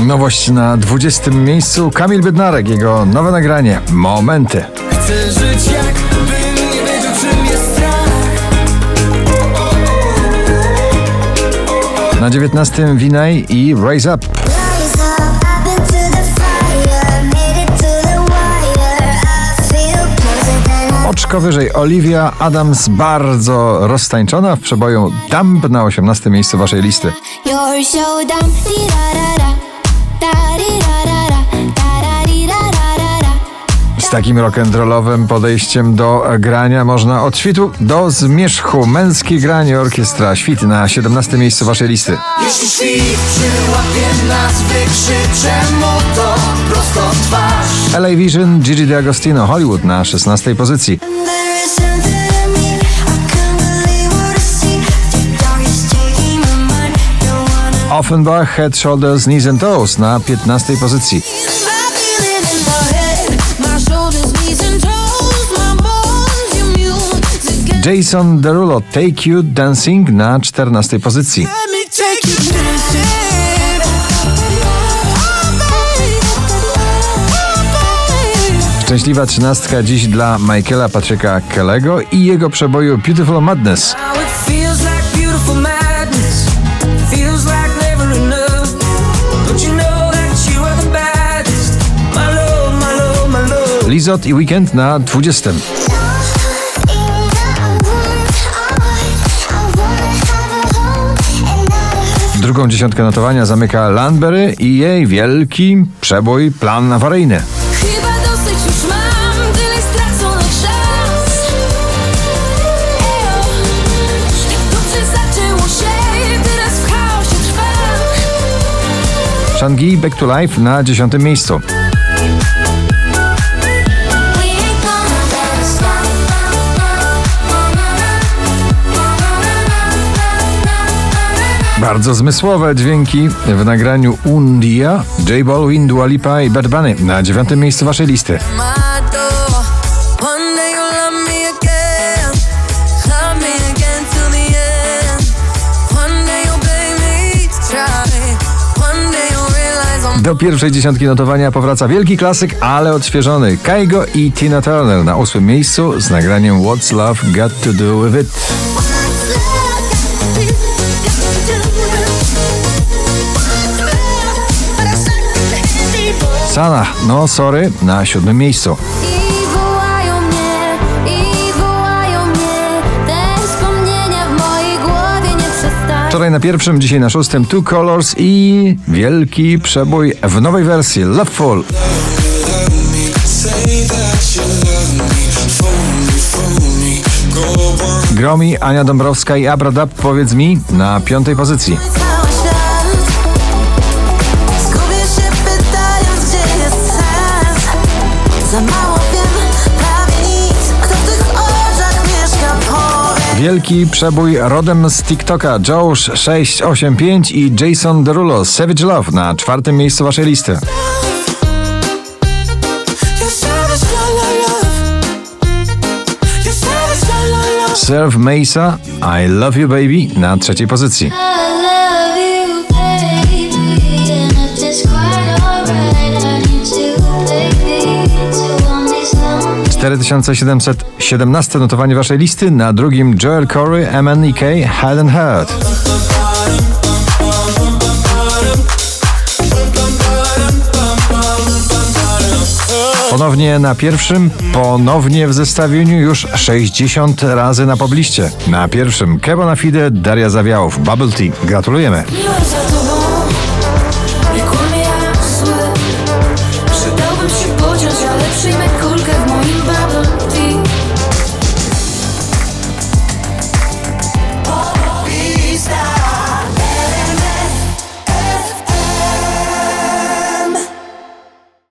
Nowość na 20 miejscu. Kamil Bednarek, jego nowe nagranie Momenty. Chcę żyć jakbym nie wiedział czym jest strach. Na 19 Winaj i Raise up, Oczko wyżej. Olivia Adams, bardzo roztańczona w przeboju Dump na 18 miejscu waszej listy. Z takim rock'n'rollowym podejściem do grania można od świtu do zmierzchu. Męskie granie orkiestra. Świt na 17 miejscu waszej listy. Jeśli świt przyłapie nas wykrzyczę mu to LA Vision, Gigi D'Agostino, Hollywood na 16 pozycji. Offenbach, Head, Shoulders, Knees and Toes na 15 pozycji. Jason Derulo, Take You Dancing na 14 pozycji. Szczęśliwa trzynastka dziś dla Michaela Patryka Kellego i jego przeboju Beautiful Madness. Lizot i Weekend na 20. Drugą dziesiątkę notowania zamyka Landberry i jej wielki przebój Plan awaryjny. Shangi Back to Life na 10 miejscu. Bardzo zmysłowe dźwięki w nagraniu Undia, J Balwin, Dua Lipa i Bad Bunny na 9 miejscu waszej listy. Do pierwszej dziesiątki notowania powraca wielki klasyk, ale odświeżony. Kaigo i Tina Turner na ósmym miejscu z nagraniem What's Love Got to Do With It. Sana, no sorry, na siódmym miejscu. Wczoraj na pierwszym, dzisiaj na szóstym Two Colors i wielki przebój w nowej wersji Loveful. Gromi, Ania Dąbrowska i Abradab, powiedz mi, na piątej pozycji. Wielki przebój rodem z TikToka Josh 685 i Jason Derulo Savage Love na czwartym miejscu waszej listy. Serve Mesa I Love You Baby na trzeciej pozycji. 4717 notowanie waszej listy, na drugim Joel Corey, MNEK, Head and Heart. Ponownie na pierwszym, ponownie w zestawieniu już 60 razy na pobliście. Na pierwszym Kebona Fide, Daria Zawiałów, Bubble Tea. Gratulujemy.